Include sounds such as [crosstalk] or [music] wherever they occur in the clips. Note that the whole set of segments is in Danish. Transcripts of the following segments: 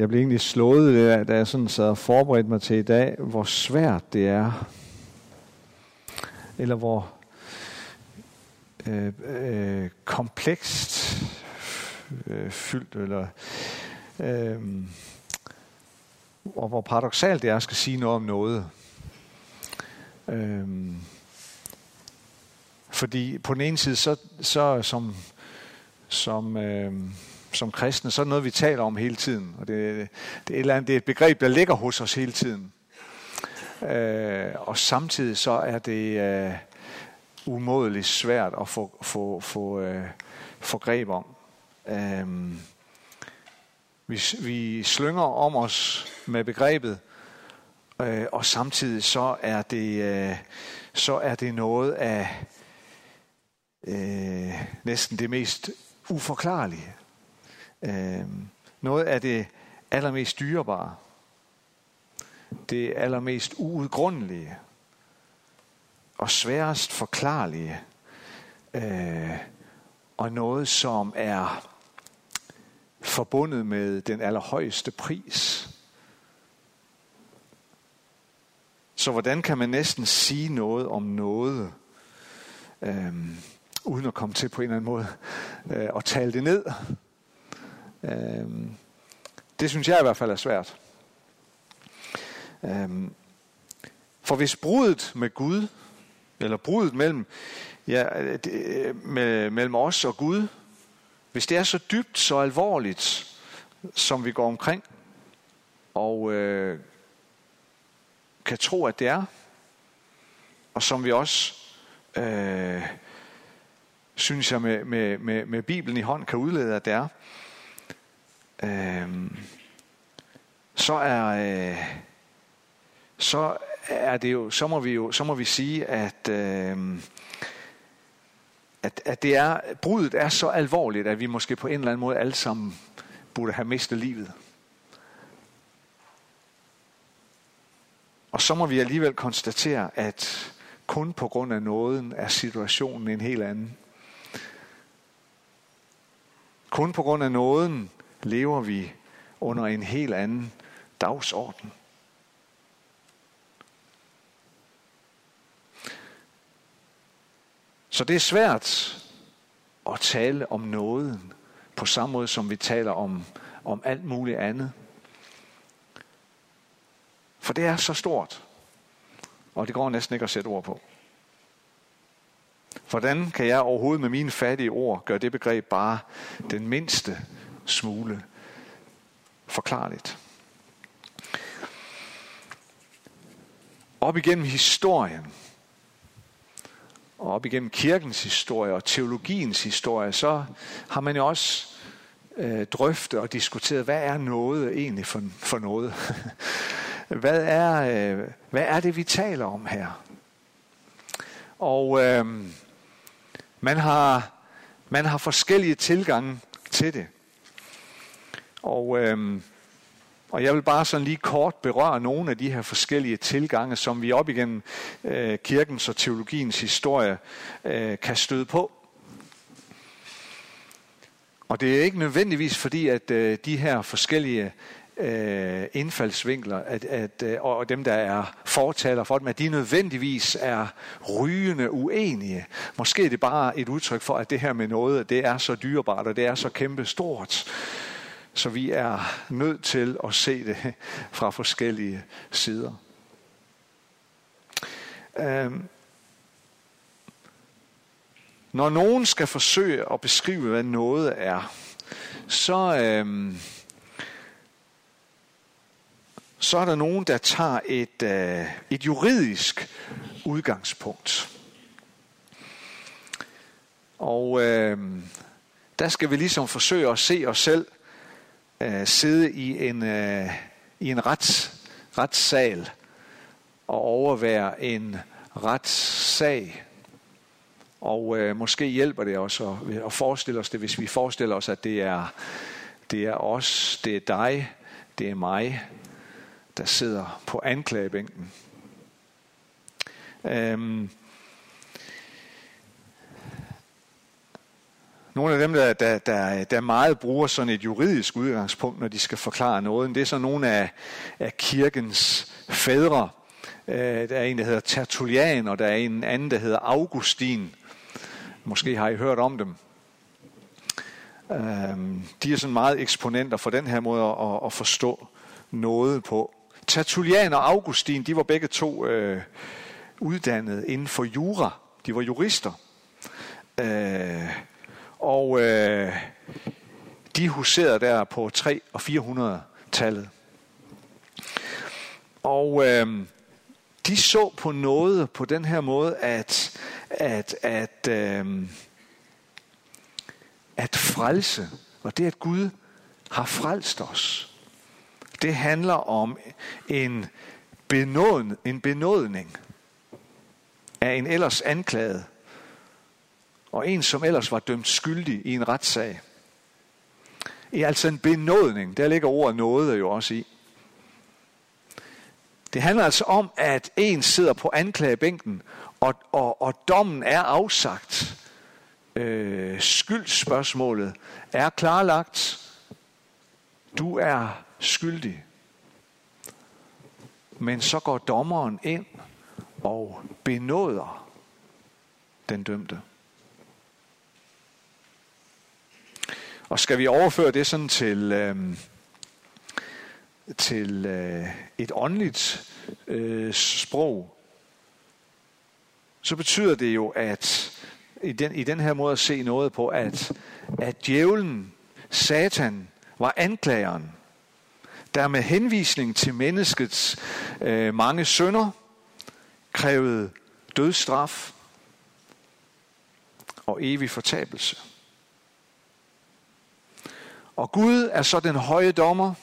Jeg blev egentlig slået, da jeg sådan sad og forberedte mig til i dag, hvor svært det er. Eller hvor øh, øh, komplekst øh, fyldt, eller øh, og hvor paradoxalt det er at skal sige noget om noget. Øh, fordi på den ene side, så, så som, som, øh, som kristne, så er det noget, vi taler om hele tiden. Og det, det, er, et eller andet, det er et begreb, der ligger hos os hele tiden. Øh, og samtidig så er det øh, umådeligt svært at få, få, få, øh, få greb om. Øh, vi, vi slynger om os med begrebet, øh, og samtidig så er det, øh, så er det noget af øh, næsten det mest uforklarlige. Øh, noget af det allermest dyrebare. Det allermest uudgrundelige og sværest forklarlige. Øh, og noget, som er forbundet med den allerhøjeste pris. Så hvordan kan man næsten sige noget om noget, øh, uden at komme til på en eller anden måde øh, at tale det ned? Øhm, det synes jeg i hvert fald er svært. Øhm, for hvis brudet med Gud, eller brudet mellem, ja, det, med, mellem os og Gud, hvis det er så dybt, så alvorligt, som vi går omkring, og øh, kan tro, at det er, og som vi også, øh, synes jeg, med, med, med, med Bibelen i hånd kan udlede, at det er, øh, så er øh, så er det jo, så må vi jo, så må vi sige, at øh, at, at det er, brudet er så alvorligt, at vi måske på en eller anden måde alle sammen burde have mistet livet. Og så må vi alligevel konstatere, at kun på grund af nåden er situationen en helt anden. Kun på grund af nåden lever vi under en helt anden dagsorden. Så det er svært at tale om nåden på samme måde, som vi taler om, om alt muligt andet. For det er så stort, og det går næsten ikke at sætte ord på. Hvordan kan jeg overhovedet med mine fattige ord gøre det begreb bare den mindste smule forklarligt? Op igennem historien, og op igennem kirkens historie og teologiens historie, så har man jo også øh, drøftet og diskuteret, hvad er noget egentlig for, for noget? [laughs] hvad, er, øh, hvad er det, vi taler om her? Og øh, man, har, man har forskellige tilgange til det. Og øhm, og jeg vil bare sådan lige kort berøre nogle af de her forskellige tilgange, som vi op igennem øh, kirkens og teologiens historie øh, kan støde på. Og det er ikke nødvendigvis fordi, at øh, de her forskellige øh, indfaldsvinkler, at, at, øh, og dem, der er fortaler for dem, at de nødvendigvis er rygende uenige. Måske er det bare et udtryk for, at det her med noget, det er så dyrebart, og det er så kæmpe stort, så vi er nødt til at se det fra forskellige sider. Øhm, når nogen skal forsøge at beskrive, hvad noget er, så, øhm, så er der nogen, der tager et, øh, et juridisk udgangspunkt. Og øh, der skal vi ligesom forsøge at se os selv øh, sidde i en, øh, i en rets, retssal og overvære en retssag. Og øh, måske hjælper det os at, at forestille os det, hvis vi forestiller os, at det er, det er os, det er dig, det er mig, der sidder på anklagebænken. Øhm, Nogle af dem, der, der, der, der meget bruger sådan et juridisk udgangspunkt, når de skal forklare noget, det er så nogle af, af kirkens fædre. Øh, der er en, der hedder Tertullian, og der er en anden, der hedder Augustin. Måske har I hørt om dem. Øhm, de er sådan meget eksponenter for den her måde at, at forstå noget på. Tertullian og Augustin, de var begge to øh, uddannet inden for jura. De var jurister. Øh, og øh, de huserede der på 3 og 400 tallet. Og øh, de så på noget på den her måde, at, at, at, øh, at frelse, og det at Gud har frelst os, det handler om en, benåden, en benådning af en ellers anklaget, og en som ellers var dømt skyldig i en retssag. Det er altså en benådning, der ligger ordet noget jo også i. Det handler altså om, at en sidder på anklagebænken, og, og, og dommen er afsagt. Øh, skyldspørgsmålet er klarlagt. Du er skyldig. Men så går dommeren ind og benåder den dømte. Og skal vi overføre det sådan til, øh, til øh, et åndeligt øh, sprog, så betyder det jo, at i den, i den her måde at se noget på, at, at djævlen, Satan, var anklageren, der med henvisning til menneskets øh, mange sønder krævede dødsstraf og evig fortabelse. Og Gud er så den høje dommer,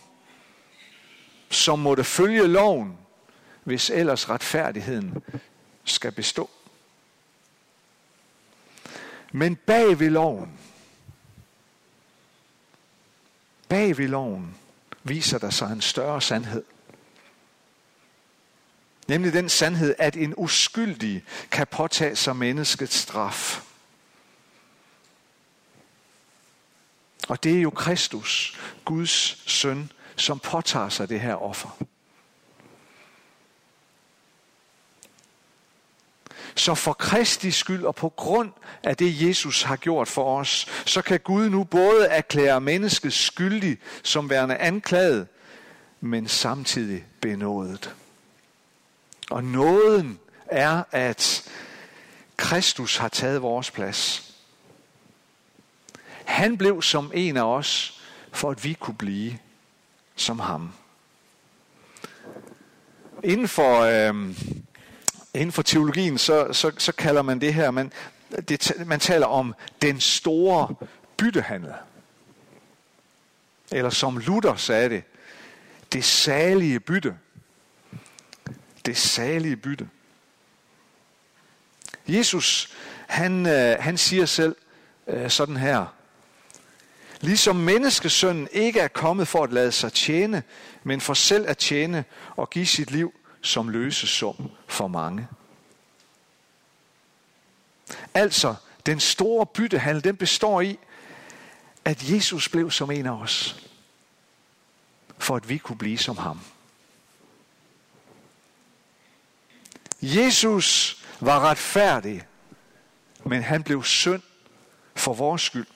som måtte følge loven, hvis ellers retfærdigheden skal bestå. Men bag ved loven, bag ved loven, viser der sig en større sandhed. Nemlig den sandhed, at en uskyldig kan påtage sig menneskets straf. Og det er jo Kristus, Guds søn, som påtager sig det her offer. Så for Kristi skyld og på grund af det, Jesus har gjort for os, så kan Gud nu både erklære mennesket skyldig som værende anklaget, men samtidig benådet. Og nåden er, at Kristus har taget vores plads. Han blev som en af os, for at vi kunne blive som ham. Inden for, øh, inden for teologien, så, så, så kalder man det her, man, det, man taler om den store byttehandel. Eller som Luther sagde det, det salige bytte. Det salige bytte. Jesus, han, øh, han siger selv øh, sådan her, Ligesom menneskesønnen ikke er kommet for at lade sig tjene, men for selv at tjene og give sit liv som løsesum for mange. Altså, den store byttehandel, den består i, at Jesus blev som en af os, for at vi kunne blive som ham. Jesus var retfærdig, men han blev synd for vores skyld.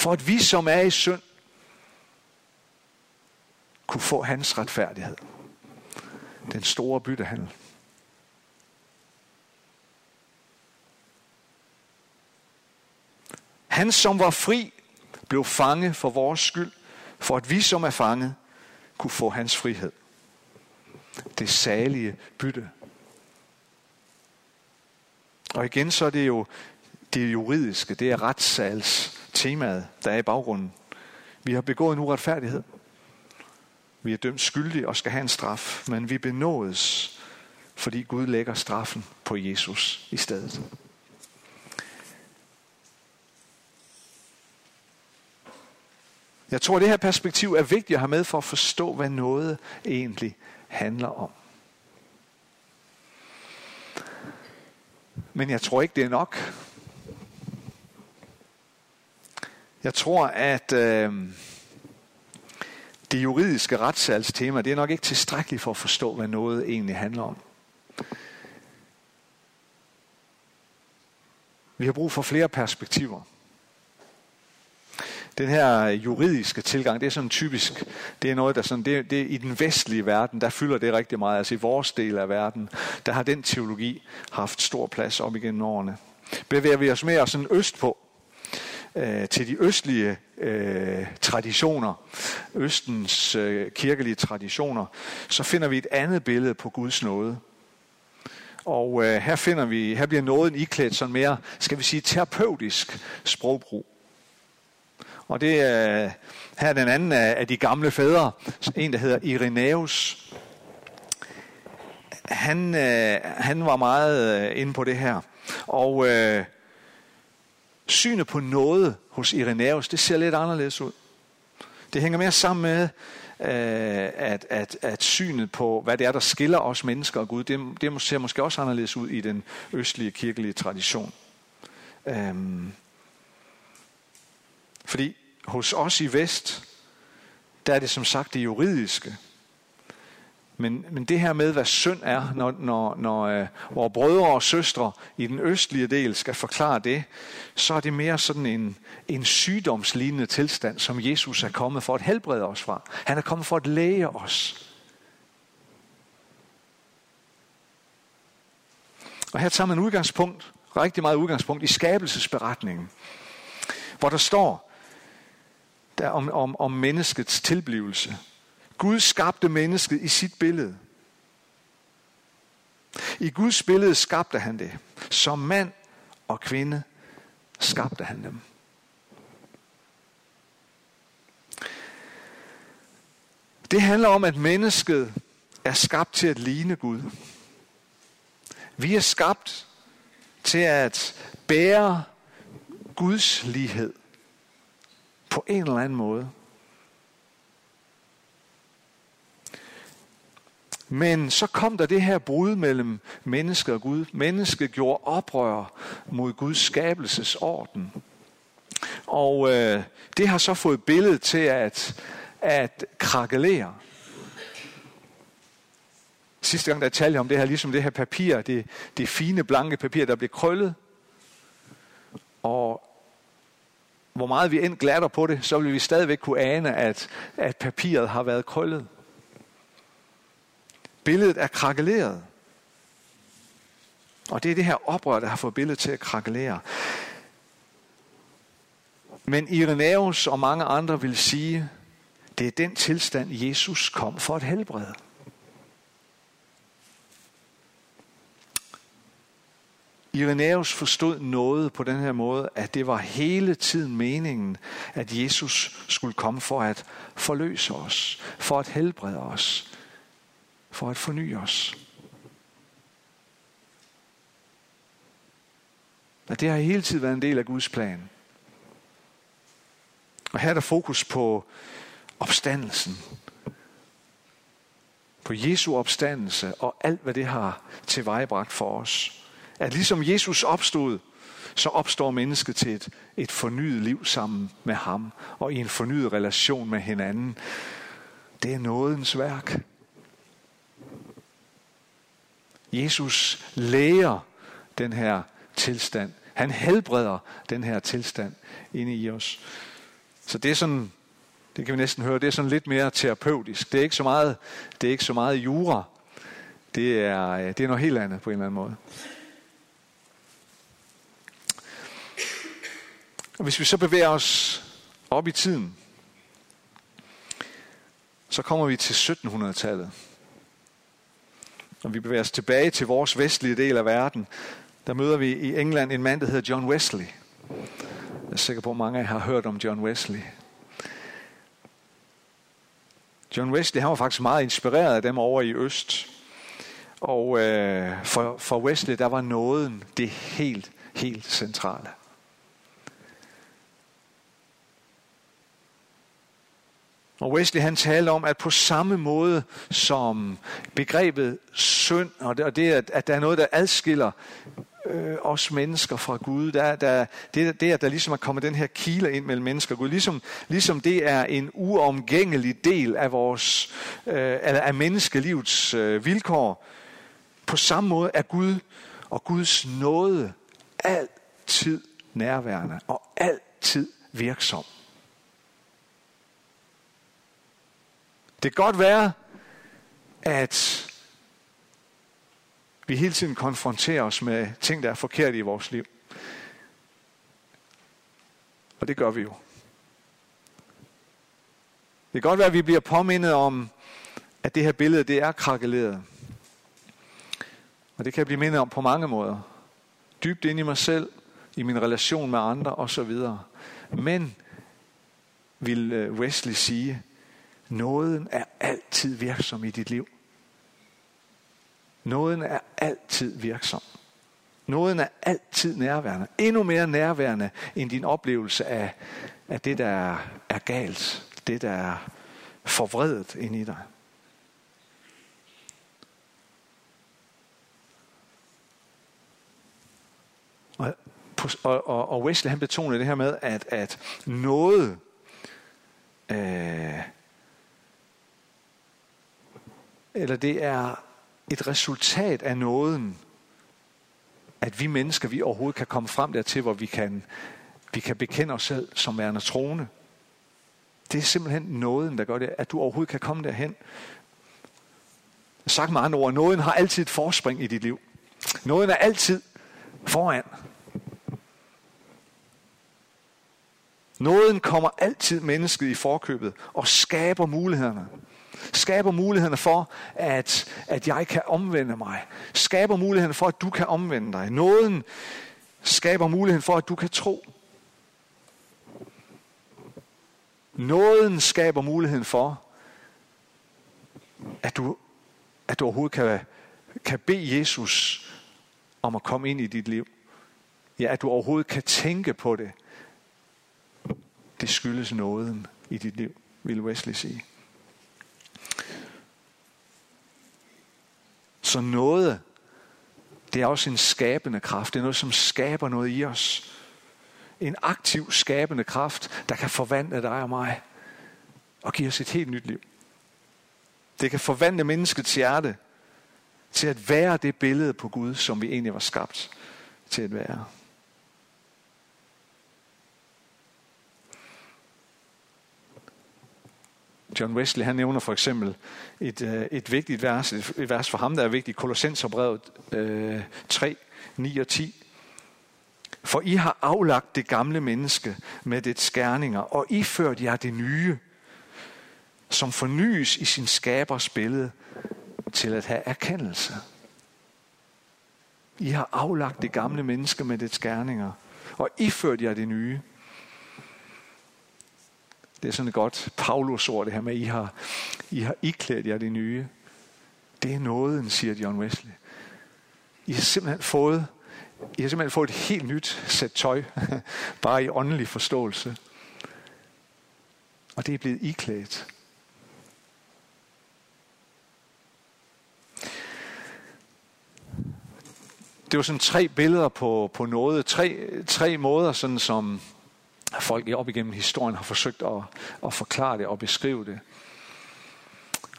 For at vi, som er i synd, kunne få hans retfærdighed. Den store byttehandel. Han, som var fri, blev fange for vores skyld, for at vi, som er fanget, kunne få hans frihed. Det salige bytte. Og igen så er det jo det juridiske, det er retssals temaet, der er i baggrunden. Vi har begået en uretfærdighed. Vi er dømt skyldige og skal have en straf, men vi benådes, fordi Gud lægger straffen på Jesus i stedet. Jeg tror, at det her perspektiv er vigtigt at have med for at forstå, hvad noget egentlig handler om. Men jeg tror ikke, det er nok. Jeg tror, at øh, det juridiske retssalstema, det er nok ikke tilstrækkeligt for at forstå, hvad noget egentlig handler om. Vi har brug for flere perspektiver. Den her juridiske tilgang, det er sådan typisk, det er noget, der sådan, det, det, i den vestlige verden, der fylder det rigtig meget. Altså i vores del af verden, der har den teologi haft stor plads op igennem årene. Bevæger vi os mere sådan østpå, øh, til de østlige øh, traditioner, østens øh, kirkelige traditioner, så finder vi et andet billede på Guds nåde. Og øh, her finder vi, her bliver nåden iklædt sådan mere, skal vi sige, terapeutisk sprogbrug. Og det er her er den anden af, af de gamle fædre, en der hedder Irenaeus. Han, øh, han var meget øh, inde på det her. Og øh, synet på noget hos Irenaeus, det ser lidt anderledes ud. Det hænger mere sammen med, øh, at, at, at synet på, hvad det er, der skiller os mennesker og Gud, det, det ser måske også anderledes ud i den østlige kirkelige tradition. Øhm, fordi hos os i vest, der er det som sagt det juridiske. Men, men det her med, hvad synd er, når, når, når øh, vores brødre og søstre i den østlige del skal forklare det, så er det mere sådan en, en sygdomslignende tilstand, som Jesus er kommet for at helbrede os fra. Han er kommet for at læge os. Og her tager man udgangspunkt, rigtig meget udgangspunkt i skabelsesberetningen, hvor der står der om, om, om menneskets tilblivelse. Gud skabte mennesket i sit billede. I Guds billede skabte han det. Som mand og kvinde skabte han dem. Det handler om, at mennesket er skabt til at ligne Gud. Vi er skabt til at bære Guds lighed på en eller anden måde. Men så kom der det her brud mellem menneske og Gud. Mennesket gjorde oprør mod Guds skabelsesorden. Og øh, det har så fået billedet til at, at krakelere. Sidste gang, der talte jeg om det her, ligesom det her papir, det, det fine, blanke papir, der blev krøllet. Og hvor meget vi end glatter på det, så vil vi stadigvæk kunne ane, at, at papiret har været krøllet. Billedet er krakeleret. Og det er det her oprør, der har fået billedet til at krakelere. Men Irenaeus og mange andre vil sige, det er den tilstand, Jesus kom for at helbrede. Irenaeus forstod noget på den her måde, at det var hele tiden meningen, at Jesus skulle komme for at forløse os, for at helbrede os, for at forny os. Og det har hele tiden været en del af Guds plan. Og her er der fokus på opstandelsen. På Jesu opstandelse og alt, hvad det har tilvejebragt for os at ligesom Jesus opstod, så opstår mennesket til et, et fornyet liv sammen med ham, og i en fornyet relation med hinanden. Det er nådens værk. Jesus læger den her tilstand. Han helbreder den her tilstand inde i os. Så det er sådan, det kan vi næsten høre, det er sådan lidt mere terapeutisk. Det er ikke så meget, det er ikke så meget jura. Det er, øh, det er noget helt andet på en eller anden måde. Og hvis vi så bevæger os op i tiden, så kommer vi til 1700-tallet. Når vi bevæger os tilbage til vores vestlige del af verden, der møder vi i England en mand, der hedder John Wesley. Jeg er sikker på, at mange af jer har hørt om John Wesley. John Wesley han var faktisk meget inspireret af dem over i øst. Og øh, for, for Wesley, der var nåden det helt, helt centrale. Og Wesley han taler om, at på samme måde som begrebet synd, og det, og det at, at der er noget, der adskiller øh, os mennesker fra Gud. Der, der, det, det, at der ligesom er kommet den her kile ind mellem mennesker og Gud, ligesom, ligesom det er en uomgængelig del af, vores, øh, af menneskelivets øh, vilkår. På samme måde er Gud og Guds nåde altid nærværende og altid virksom. Det kan godt være, at vi hele tiden konfronterer os med ting, der er forkerte i vores liv. Og det gør vi jo. Det kan godt være, at vi bliver påmindet om, at det her billede, det er krakeleret. Og det kan jeg blive mindet om på mange måder. Dybt ind i mig selv, i min relation med andre osv. Men, vil øh, Wesley sige, nåden er altid virksom i dit liv. Nåden er altid virksom. Nåden er altid nærværende. Endnu mere nærværende end din oplevelse af, af det, der er galt. Det, der er forvredet ind i dig. Og, og, og Wesley han betoner det her med, at, at noget øh, eller det er et resultat af nåden, at vi mennesker, vi overhovedet kan komme frem dertil, hvor vi kan, vi kan bekende os selv som værende troende. Det er simpelthen nåden, der gør det, at du overhovedet kan komme derhen. Sagt med andre ord, nåden har altid et forspring i dit liv. Nåden er altid foran. Nåden kommer altid mennesket i forkøbet og skaber mulighederne. Skaber mulighederne for, at, at jeg kan omvende mig. Skaber muligheden for, at du kan omvende dig. Nåden skaber muligheden for, at du kan tro. Nåden skaber muligheden for, at du, at du overhovedet kan, kan bede Jesus om at komme ind i dit liv. Ja, at du overhovedet kan tænke på det. Det skyldes nåden i dit liv, vil Wesley sige. Så noget, det er også en skabende kraft. Det er noget, som skaber noget i os. En aktiv skabende kraft, der kan forvandle dig og mig og give os et helt nyt liv. Det kan forvandle menneskets hjerte til at være det billede på Gud, som vi egentlig var skabt til at være. John Wesley han nævner for eksempel et, øh, et vigtigt vers, et vers for ham, der er vigtigt, Kolossenserbrevet øh, 3, 9 og 10. For I har aflagt det gamle menneske med dets skærninger, og I ført jer det nye, som fornyes i sin skabers billede til at have erkendelse. I har aflagt det gamle menneske med dets skærninger, og I ført jer det nye. Det er sådan et godt Paulus ord, det her med, at I har, I har iklædt jer det nye. Det er nåden, siger John Wesley. I har simpelthen fået, I har simpelthen fået et helt nyt sæt tøj, [laughs] bare i åndelig forståelse. Og det er blevet iklædt. Det var sådan tre billeder på, på noget, tre, tre måder, sådan som, folk op igennem historien har forsøgt at, at forklare det og beskrive det.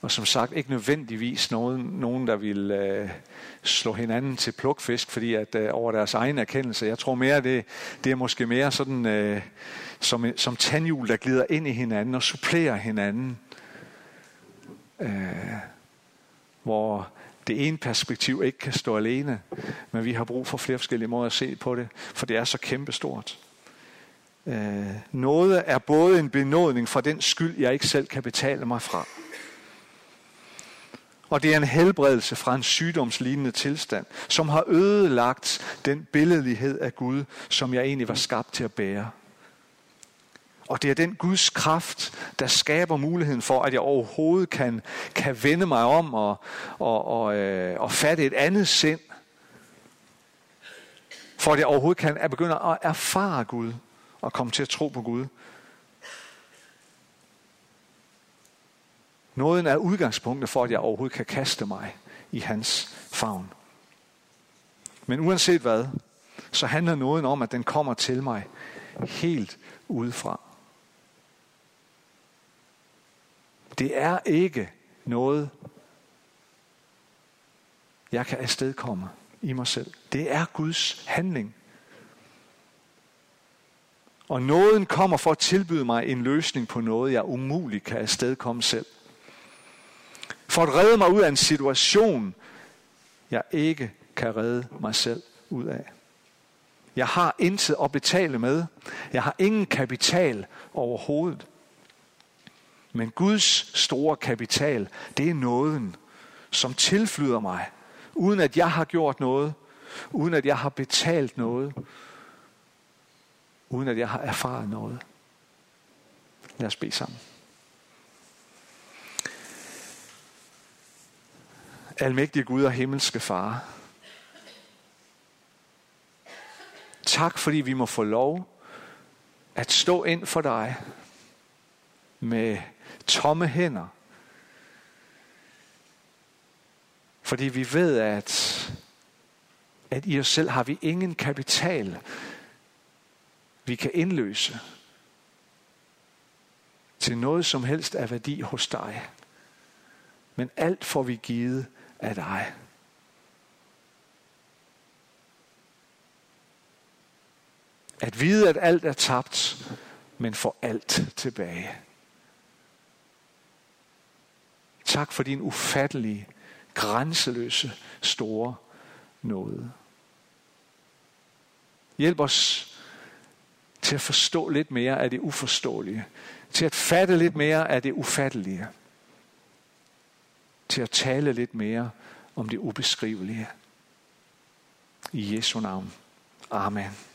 Og som sagt, ikke nødvendigvis nogen, nogen der vil øh, slå hinanden til plukfisk, fordi at øh, over deres egen erkendelse. Jeg tror mere, det, det er måske mere sådan øh, som, som tandhjul, der glider ind i hinanden og supplerer hinanden. Øh, hvor det ene perspektiv ikke kan stå alene, men vi har brug for flere forskellige måder at se på det, for det er så kæmpestort. Øh, noget er både en benådning for den skyld, jeg ikke selv kan betale mig fra. Og det er en helbredelse fra en sygdomslignende tilstand, som har ødelagt den billedlighed af Gud, som jeg egentlig var skabt til at bære. Og det er den Guds kraft, der skaber muligheden for, at jeg overhovedet kan, kan vende mig om og, og, og, øh, og fatte et andet sind. For at jeg overhovedet kan at begynde at erfare Gud og komme til at tro på Gud. Nåden er udgangspunktet for, at jeg overhovedet kan kaste mig i hans favn. Men uanset hvad, så handler nåden om, at den kommer til mig helt udefra. Det er ikke noget, jeg kan afstedkomme i mig selv. Det er Guds handling. Og nåden kommer for at tilbyde mig en løsning på noget, jeg umuligt kan afstedkomme selv. For at redde mig ud af en situation, jeg ikke kan redde mig selv ud af. Jeg har intet at betale med. Jeg har ingen kapital overhovedet. Men Guds store kapital, det er nåden, som tilflyder mig, uden at jeg har gjort noget, uden at jeg har betalt noget, uden at jeg har erfaret noget. Lad os bede sammen. Almægtige Gud og himmelske Far, tak fordi vi må få lov at stå ind for dig med tomme hænder. Fordi vi ved, at, at i os selv har vi ingen kapital, vi kan indløse til noget som helst af værdi hos dig. Men alt får vi givet af dig. At vide, at alt er tabt, men få alt tilbage. Tak for din ufattelige, grænseløse, store nåde. Hjælp os til at forstå lidt mere af det uforståelige. Til at fatte lidt mere af det ufattelige. Til at tale lidt mere om det ubeskrivelige. I Jesu navn. Amen.